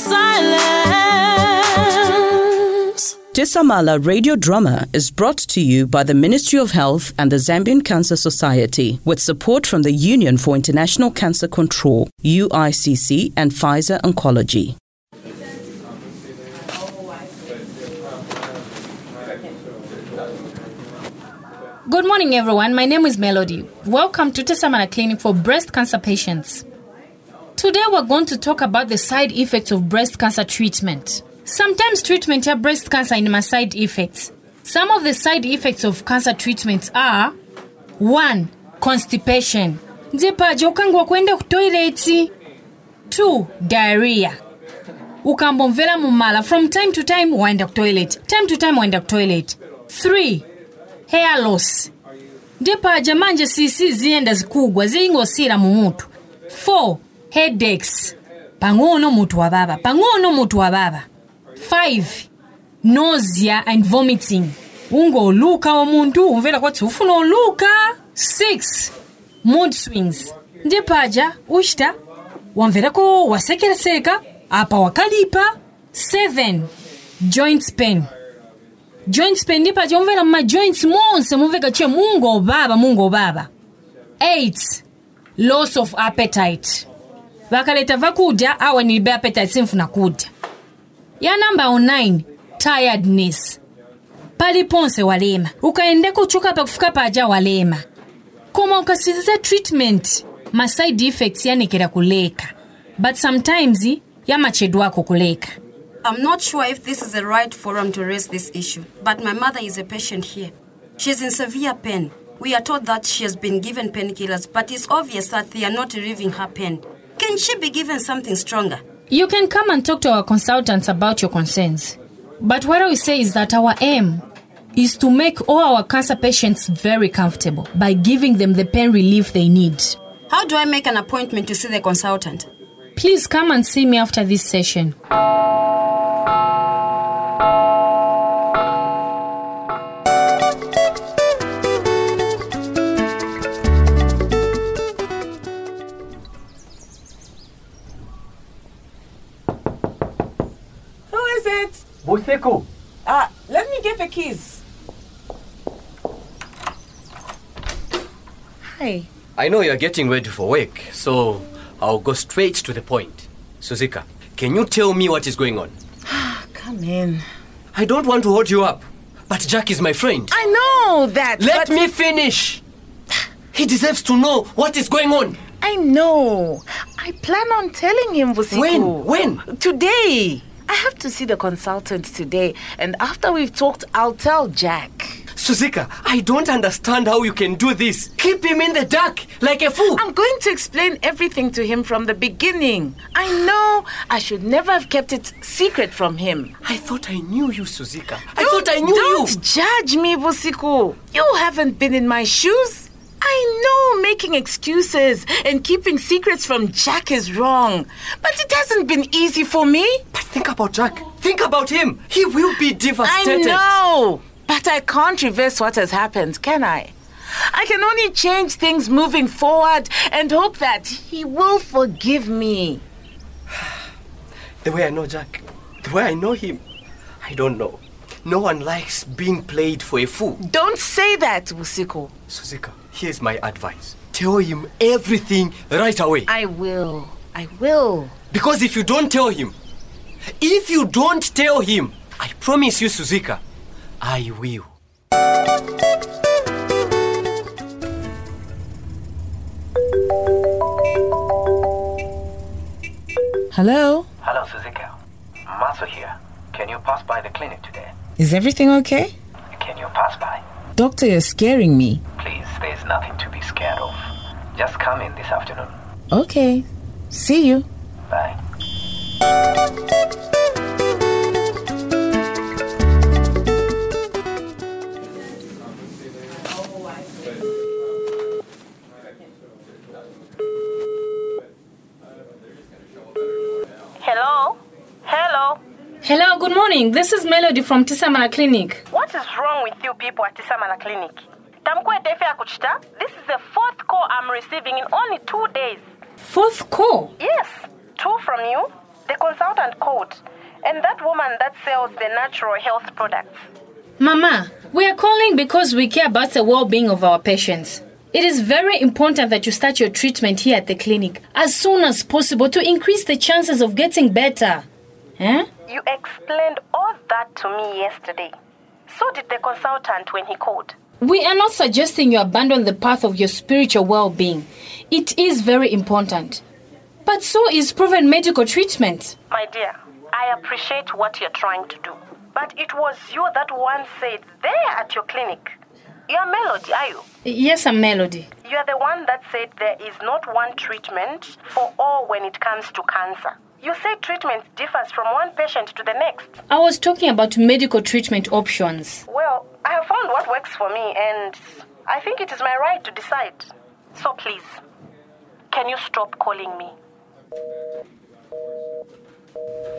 silence. Tisamala Radio Drama is brought to you by the Ministry of Health and the Zambian Cancer Society with support from the Union for International Cancer Control, UICC, and Pfizer Oncology. Good morning, everyone. My name is Melody. Welcome to Tesamana Clinic for breast cancer patients. Today, we're going to talk about the side effects of breast cancer treatment. Sometimes treatment of breast cancer in my side effects. Some of the side effects of cancer treatment are 1. Constipation. Nzepaja ukangwa kwenda kutoileti 2. Diarrhea. ukambomvera mumala from time to time waenda kutoilet time to time waenda kutoilet 3 hair loss ndipaja manje sisi ziyenda zikugwa zingosira mumutu 4 headaches. Pang'ono mutu wababa pang'ono mutu wababa 5 nausea and vomiting. Ungoluka omuntu umvera kwati ufuna oluka. 6 mood swings. Ndipaja uchita wamverako wasekereseka apa wakalipa. 7 joint pain. Joints pain ndipaja umvera mma joints monse mumveka chiye mungobaba mungobaba 8 loss of appetite vakaleta vakudya awa nilibe appetite simfuna kudya ya namba 9 tiredness paliponse walema ukaendeka uchoka pakufika paja walema koma ukasiriza treatment ma effects yanekera kuleka but sometimes yamachedwako kuleka I'm not sure if this is the right forum to raise this issue, but my mother is a patient here. She's in severe pain. We are told that she has been given painkillers, but it's obvious that they are not relieving her pain. Can she be given something stronger? You can come and talk to our consultants about your concerns. But what I will say is that our aim is to make all our cancer patients very comfortable by giving them the pain relief they need. How do I make an appointment to see the consultant? Please come and see me after this session. It? Botheko, Ah, let me get the keys. Hi. I know you're getting ready for work, so I'll go straight to the point. Suzika, can you tell me what is going on? Ah, come in. I don't want to hold you up, but Jack is my friend. I know that. Let but me finish. He deserves to know what is going on. I know. I plan on telling him, Vusiku. When? When? Today. I have to see the consultant today, and after we've talked, I'll tell Jack. Suzika, I don't understand how you can do this. Keep him in the dark like a fool. I'm going to explain everything to him from the beginning. I know I should never have kept it secret from him. I thought I knew you, Suzika. I thought I knew Don't you. judge me, Vusiku. You haven't been in my shoes. I know making excuses and keeping secrets from Jack is wrong, but it hasn't been easy for me. But think about Jack. Think about him. He will be devastated. I know, but I can't reverse what has happened, can I? I can only change things moving forward and hope that he will forgive me. The way I know Jack, the way I know him, I don't know. No one likes being played for a fool. Don't say that, Vusiku. Suzika, here's my advice. Tell him everything right away. I will. I will. Because if you don't tell him, if you don't tell him, I promise you, Suzika, I will. Hello? Hello, Suzika. Maso here. Can you pass by the clinic today? Is everything okay? Can you pass by? Doctor, you're scaring me. Please, there's nothing to be scared of. Just come in this afternoon. Okay. See you. Bye. Hello? Hello? Hello, good morning. This is Melody from Tisamana Clinic. What is wrong with you people at Tisamana Clinic? Tamkwe tefe ya kuchita? This is the fourth call I'm receiving in only two days. Fourth call. Yes, two from you The consultant called, and that woman that sells the natural health products. Mama, we are calling because we care about the well being of our patients. It is very important that you start your treatment here at the clinic as soon as possible to increase the chances of getting better. Eh? You explained all that to me yesterday. So did the consultant when he called. We are not suggesting you abandon the path of your spiritual well being. It is very important. But so is proven medical treatment. My dear, I appreciate what you're trying to do. But it was you that once said there at your clinic. You're Melody, are you? Yes, I'm Melody. You're the one that said there is not one treatment for all when it comes to cancer. You say treatment differs from one patient to the next. I was talking about medical treatment options. Well, I have found what works for me, and I think it is my right to decide. So please, can you stop calling me?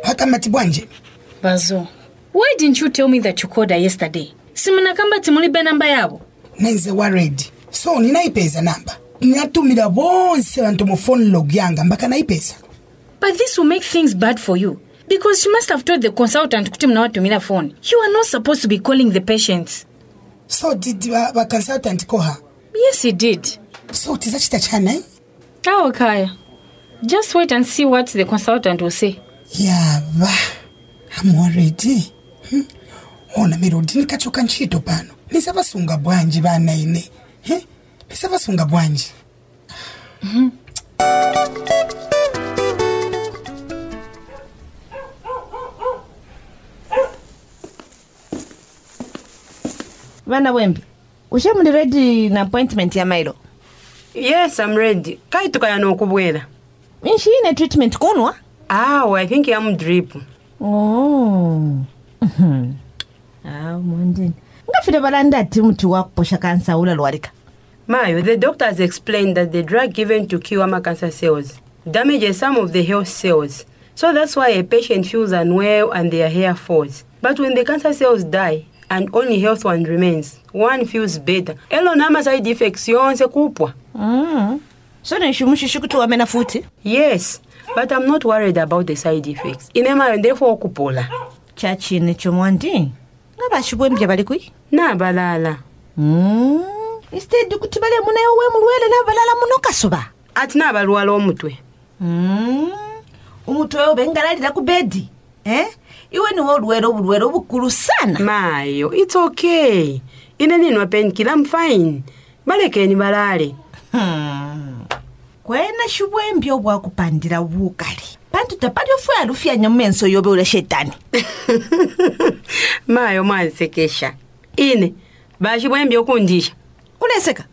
akamati bwanje Bazo, why didn't you tell me that you called her yesterday? simunakamba timulibe namba yabo nenze worried so ninayipeza namba natumira bonse bantu mu phone log yanga mpaka nayipeza but this will make things bad for you because she must have told the consultant kuti mnawatumira phone. You are not supposed to be calling the patients. So did consultant call her? Yes he did. So tizachita chana awo kaya just wait and see what the consultant will say. Yava i'm worried. Hmm? ona mirodi nikachoka ntchito pano. Nisabasunga bwanji vana ine eh? nisabasunga bwanji. Mm wembi ushe muli ready na appointment ya mailo yes i'm ready. Kaitukaya n'okubwera inshiine treatment kunwa awo i think yam drip. Oh. ah, mwandini. Ngafile balanda ati muti wakuposha kansa ula lwalika mayo the doctors explained that the drug given to cure my cancer cells damages some of the health cells. So that's why a patient feels unwell and their hair falls. But when the cancer cells die and only health one remains. One feels better. Elo nama side effects yonse kupwa. Mm. so nenshumushishi kuti wamena futi? Yes but i'm not worried about the side effects. Inemayo therefore okupola chachine chomwandi? Ngabashibwembya bali kui? Nabalala mm. instead kuti bale munayo we mulwele nabalala muno kasuba? Ati nabalwala omutwe mm. umutwe ubengalalira ku bedi eh? Iwe niwo olwere obulwere obukulu sana. Mayo its okay. Ine ninwa penkila? I'm fine. Balekeni balale. Hmm. kwena shibwembya obwakupandira bukali pantu tapali ofwe alufyanya mumenso yobeula shetani. Mayo mwansekesha. Ine bashibwembya okundisha uleseka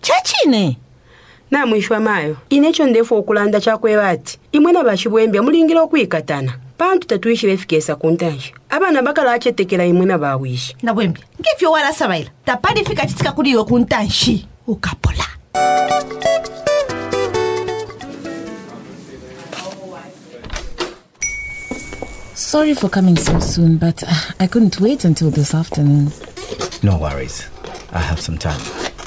chachine namwishwa mayo. Inecho ndefu okulanda chakweba ati imwe na bashibwembya mulingila okwikatana pantu tatuishi befikesa kuntansha abana bakala achetekela imwe bawishi nabwembya ngefyo walasabaila tapali fika chitika kuliwe kuntanshi ukapola Sorry for coming so soon, but uh, I couldn't wait until this afternoon. No worries. I have some time.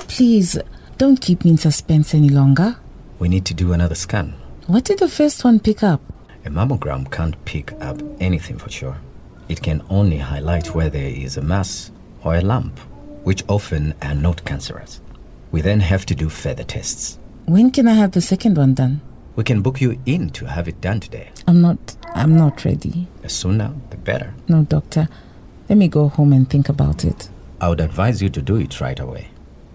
Please, don't keep me in suspense any longer. We need to do another scan. What did the first one pick up? A mammogram can't pick up anything for sure. It can only highlight where there is a mass or a lump, which often are not cancerous. We then have to do further tests. When can I have the second one done? We can book you in to have it done today. I'm not I'm not ready. The sooner, the better. No, doctor. Let me go home and think about it. I would advise you to do it right away.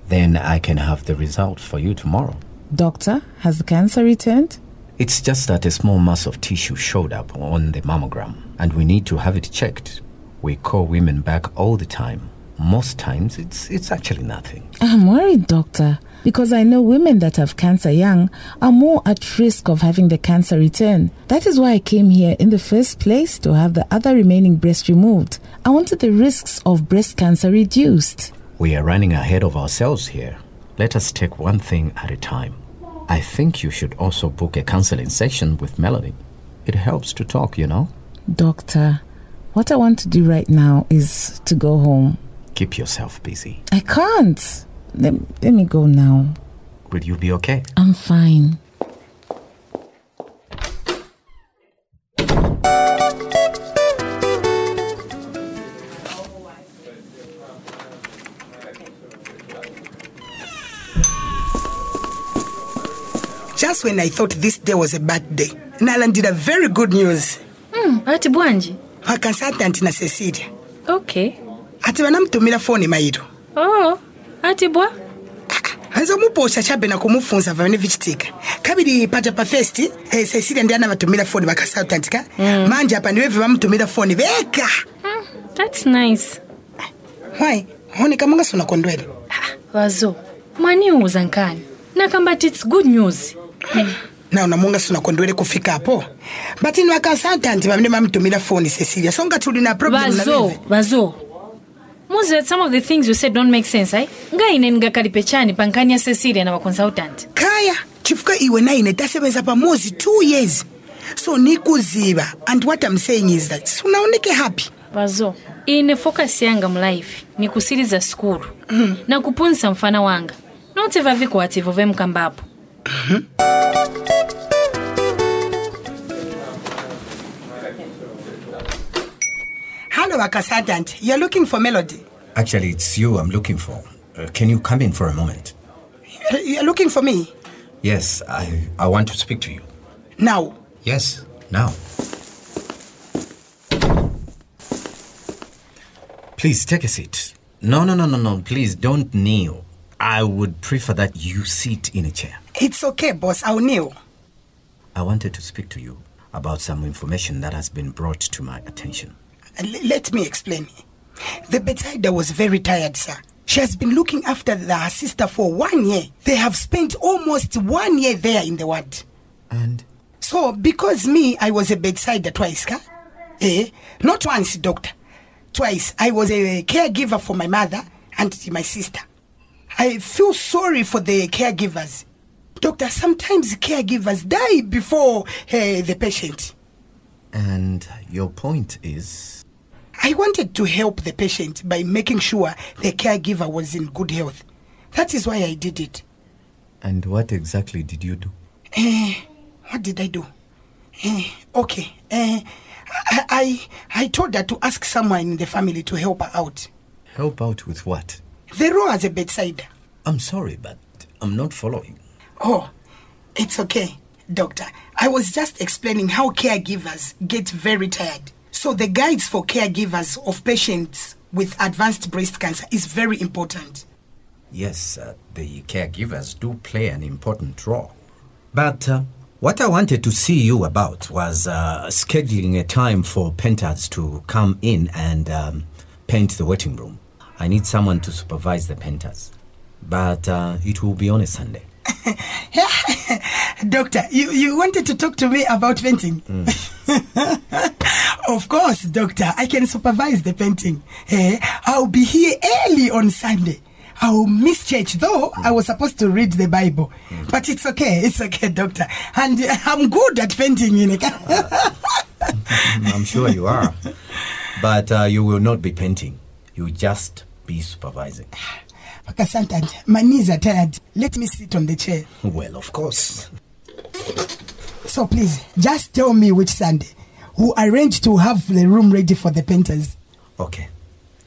Then I can have the result for you tomorrow. Doctor, has the cancer returned? It's just that a small mass of tissue showed up on the mammogram, and we need to have it checked. We call women back all the time. Most times, it's, it's actually nothing. I'm worried, doctor, because I know women that have cancer young are more at risk of having the cancer return. That is why I came here in the first place to have the other remaining breast removed. I wanted the risks of breast cancer reduced. We are running ahead of ourselves here. Let us take one thing at a time. I think you should also book a counseling session with Melody. It helps to talk, you know. Doctor, what I want to do right now is to go home. Keep yourself busy. I can't. Let, let me go now. Will you be okay? I'm fine. That's when i thought this day was a bad day. Nalandira very good news. Mm, ati bwanji consultant na cecilia. Okay. Ati wanamtumira phone maido. oh ati bwa hanzomuposha chabe na kumufunza vane vichitika kabiri paja pa first eh, cecilia ndi anavatumira foni vaconsultant ka. Mm. manje apa ndiweve vamutumira foni veka. That's nice. Why? Oneka mungasona kondwela vazo mwaniuza nkani? Nakamba its good news naona mungasona kondwele kufikapo but ni vaconsultant vamene vamutumira foni cecilia. So ngati uli na problem na muzi that some of the things you said don't make sense ai ngaine ndingakalipe chani pa nkhani ya cecilia na maconsultant kaya chifukwa iwe naine tasebenza pamozi two years. So nikuziva and what i'm saying is that sunaoneke happy. Bazo ine focus yanga mulife ni kusiriza skulu mm. na kupunisa mfana wanga. Notseva vikwativo vemkambapo hello vaconsultant you're looking for melody Actually, it's you I'm looking for. Uh, can you come in for a moment? You're- you're looking for me Yes, I, I want to speak to you. now Yes, now. Please take a seat. No, no, no, no, no. Please don't kneel. I would prefer that you sit in a chair. It's okay boss. I'll kneel. I wanted to speak to you about some information that has been brought to my attention. L- let me explain. The bedside was very tired sir. She has been looking after the, her sister for one year. They have spent almost one year there in the ward. And? So because me i was a bedsider twice ka? Eh? Not once doctor. Twice. I was a caregiver for my mother and my sister. I feel sorry for the caregivers doctor sometimes caregivers die before uh, the patient and your point is I wanted to help the patient by making sure the caregiver was in good health. That is why I did it. and what exactly did you do? Eh, what did I do? Eh, okay. Eh, I, I I told her to ask someone in the family to help her out. Help out with what? The role as a bedsider. I'm sorry, but I'm not following. Oh, it's okay, doctor. I was just explaining how caregivers get very tired. So the guides for caregivers of patients with advanced breast cancer is very important. Yes, uh, the caregivers do play an important role. But uh, what I wanted to see you about was uh, scheduling a time for painters to come in and um, paint the waiting room. I need someone to supervise the painters. But uh, it will be on a Sunday. Doctor, you, you wanted to talk to me about painting? of course, doctor. I can supervise the painting. Eh, I'll be here early on Sunday. I'll miss church, though I was supposed to read the Bible. But it's okay, it's okay, doctor. And uh, I'm good at painting, you know. I'm sure you are. But uh, you will not be painting. You'll just be supervising. Consultant, my knees are tired. Let me sit on the chair. Well, of course. So please, just tell me which Sunday. We'll to have the room ready for the painters. Okay.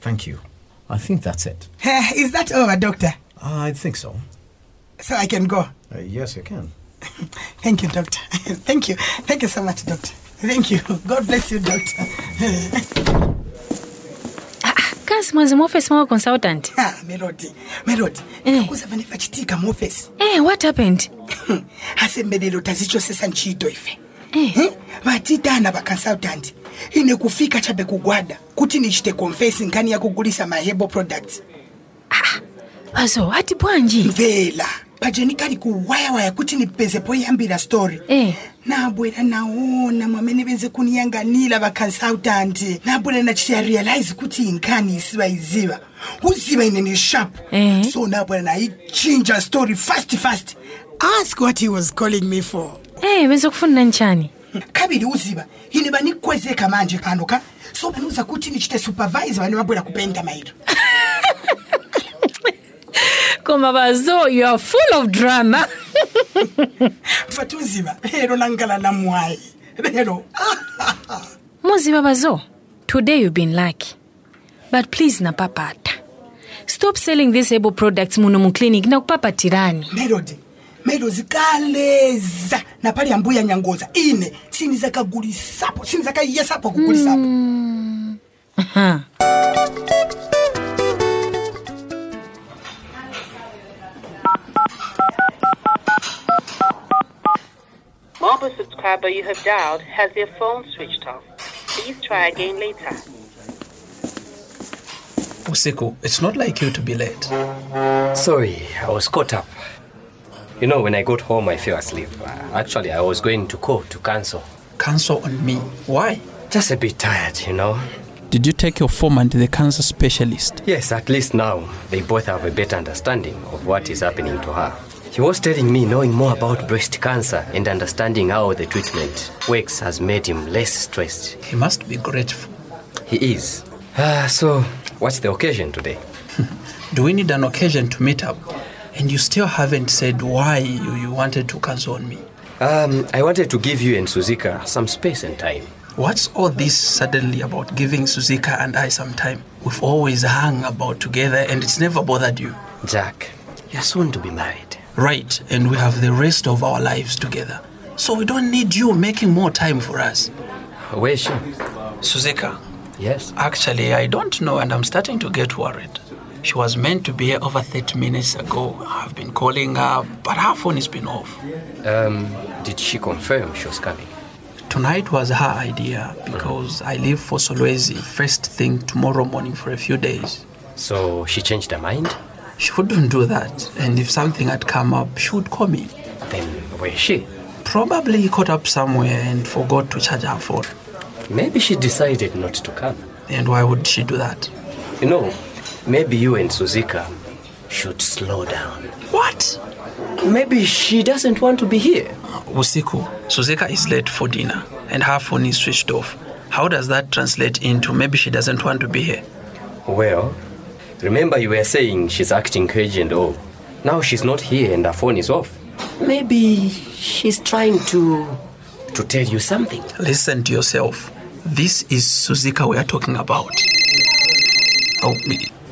Thank you. I think that's it. Eh, Is that over, doctor? I think so. So I can go. Uh, yes, you can. Thank you, doctor. Thank you. Thank you so much, doctor. Thank you. God bless you, doctor. kasi mwazi muofisi mwa consultant Ah, Melody, Melody. Kuza vane vachitika muoffice. eh, what happened Asembelelo tazichosesa ntchito ife. Eh? vatitana vaconsultant ine kufika chabe kugwada kuti nichite confesi nkhani yakugulisa mahebo products vazo ati bwanji mvela pajeni kali kuwayawaya kuti nipeze poyambira story. Eh. nabwera naona mwamene venze kuniyanganila vaconsultant nabwera nachita realize kuti inkhani isivayiziva uziva ine ni sharp. Eh. so nabwera nayichinja story fast fast. Ask what he was calling me for. Eh, venze kufunira nchani? Kabiri uziva ine vanikwezeka manje pano ka so vanuza kuti nichite supervise vane vabwera kupenda mairo koma vazo you are full of drama. Fatuziba lero nangala namwayi lero muziba bazo today you've been lucky. But please napapata. Stop selling these able products muno mu clinic nakupapatirani melody. Melody kaleza napali ambuya nyangoza. Ine. Sinizakagulisapo sinizakaiyesapo kugulisapo Mobile subscriber you have dialed has their phone switched off. Please try again later. Usiku, it's not like you to be late. Sorry, I was caught up. You know, when I got home, I fell asleep. Uh, actually, I was going to court to cancel. Cancel on me. Why? Just a bit tired, you know. Did you take your foreman to the cancer specialist? Yes, at least now they both have a better understanding of what is happening to her. He was telling me knowing more about breast cancer and understanding how the treatment works has made him less stressed. He must be grateful. He is. Ah, so, what's the occasion today? Do we need an occasion to meet up? And you still haven't said why you, you wanted to cancel on me. Um, I wanted to give you and Suzika some space and time. What's all this suddenly about giving Suzika and I some time? We've always hung about together and it's never bothered you. Jack, you're soon to be married. Right, and we have the rest of our lives together. So we don't need you making more time for us. Where is she? Suzika. Yes. Actually, I don't know and I'm starting to get worried. She was meant to be here over 30 minutes ago. I've been calling her, but her phone has been off. Um, did she confirm she was coming? Tonight was her idea because I leave for Solwezi first thing tomorrow morning for a few days. So she changed her mind? She wouldn't do that. And if something had come up, she would call me. Then where is she? Probably caught up somewhere and forgot to charge her phone. Maybe she decided not to come. And why would she do that? You know, maybe you and Suzika should slow down. What? Maybe she doesn't want to be here. Usiku, Suzika is late for dinner and her phone is switched off. How does that translate into maybe she doesn't want to be here? Well, remember you were saying she's acting cagey and all. Now she's not here and her phone is off. Maybe she's trying to to tell you something. Listen to yourself. This is Suzika we are talking about. Oh,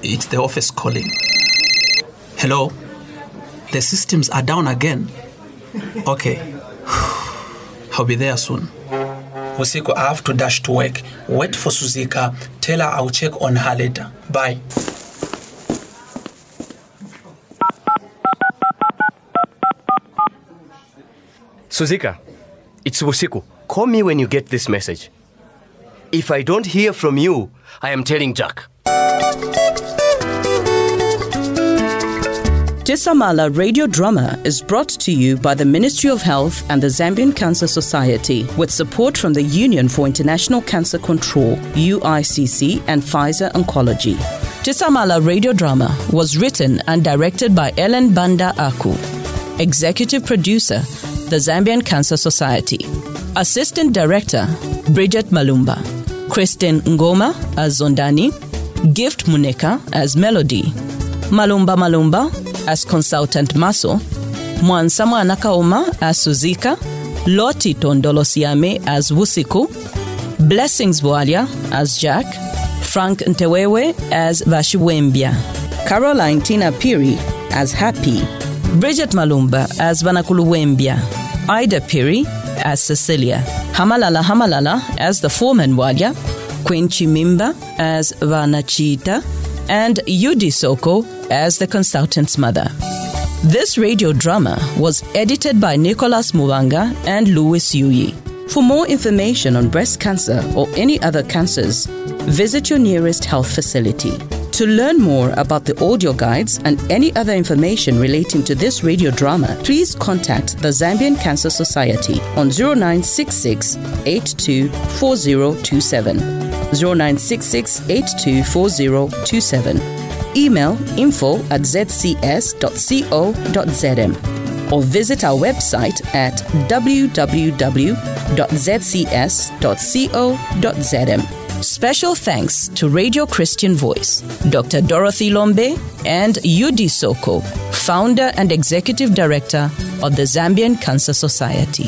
it's the office calling. Hello? The systems are down again. Okay. I'll be there soon. Usiku, I have to dash to work. Wait for Suzika. Tell her I'll check on her later. Bye. Suzika, it's Wusiku. Call me when you get this message. If I don't hear from you, I am telling Jack. Tisamala Radio Drama is brought to you by the Ministry of Health and the Zambian Cancer Society with support from the Union for International Cancer Control, UICC, and Pfizer Oncology. Tisamala Radio Drama was written and directed by Ellen Banda Aku. Executive producer, the Zambian Cancer Society. Assistant Director, Bridget Malumba. Kristen Ngoma as Zondani. Gift Muneka as Melody. Malumba Malumba as Consultant Maso. Mwansa Mwanakaoma as Suzika. Loti Tondolosiame as Wusiku. Blessings Bwalya as Jack. Frank Ntewewe as Vashiwembia. Caroline Tina Piri as Happy. Bridget Malumba as Vanakuluwembia. Ida Piri as Cecilia. Hamalala Hamalala as the foreman Walia. Queen Chimimba as Vanachita. And Yudi Soko as the consultant's mother. This radio drama was edited by Nicholas Muwanga and Louis Yuyi. For more information on breast cancer or any other cancers, visit your nearest health facility. To learn more about the audio guides and any other information relating to this radio drama, please contact the Zambian Cancer Society on 0966 824027. 0966 824027. Email info at zcs.co.zm or visit our website at www.zcs.co.zm. Special thanks to Radio Christian Voice, Dr. Dorothy Lombe, and Yudi Soko, founder and executive director of the Zambian Cancer Society.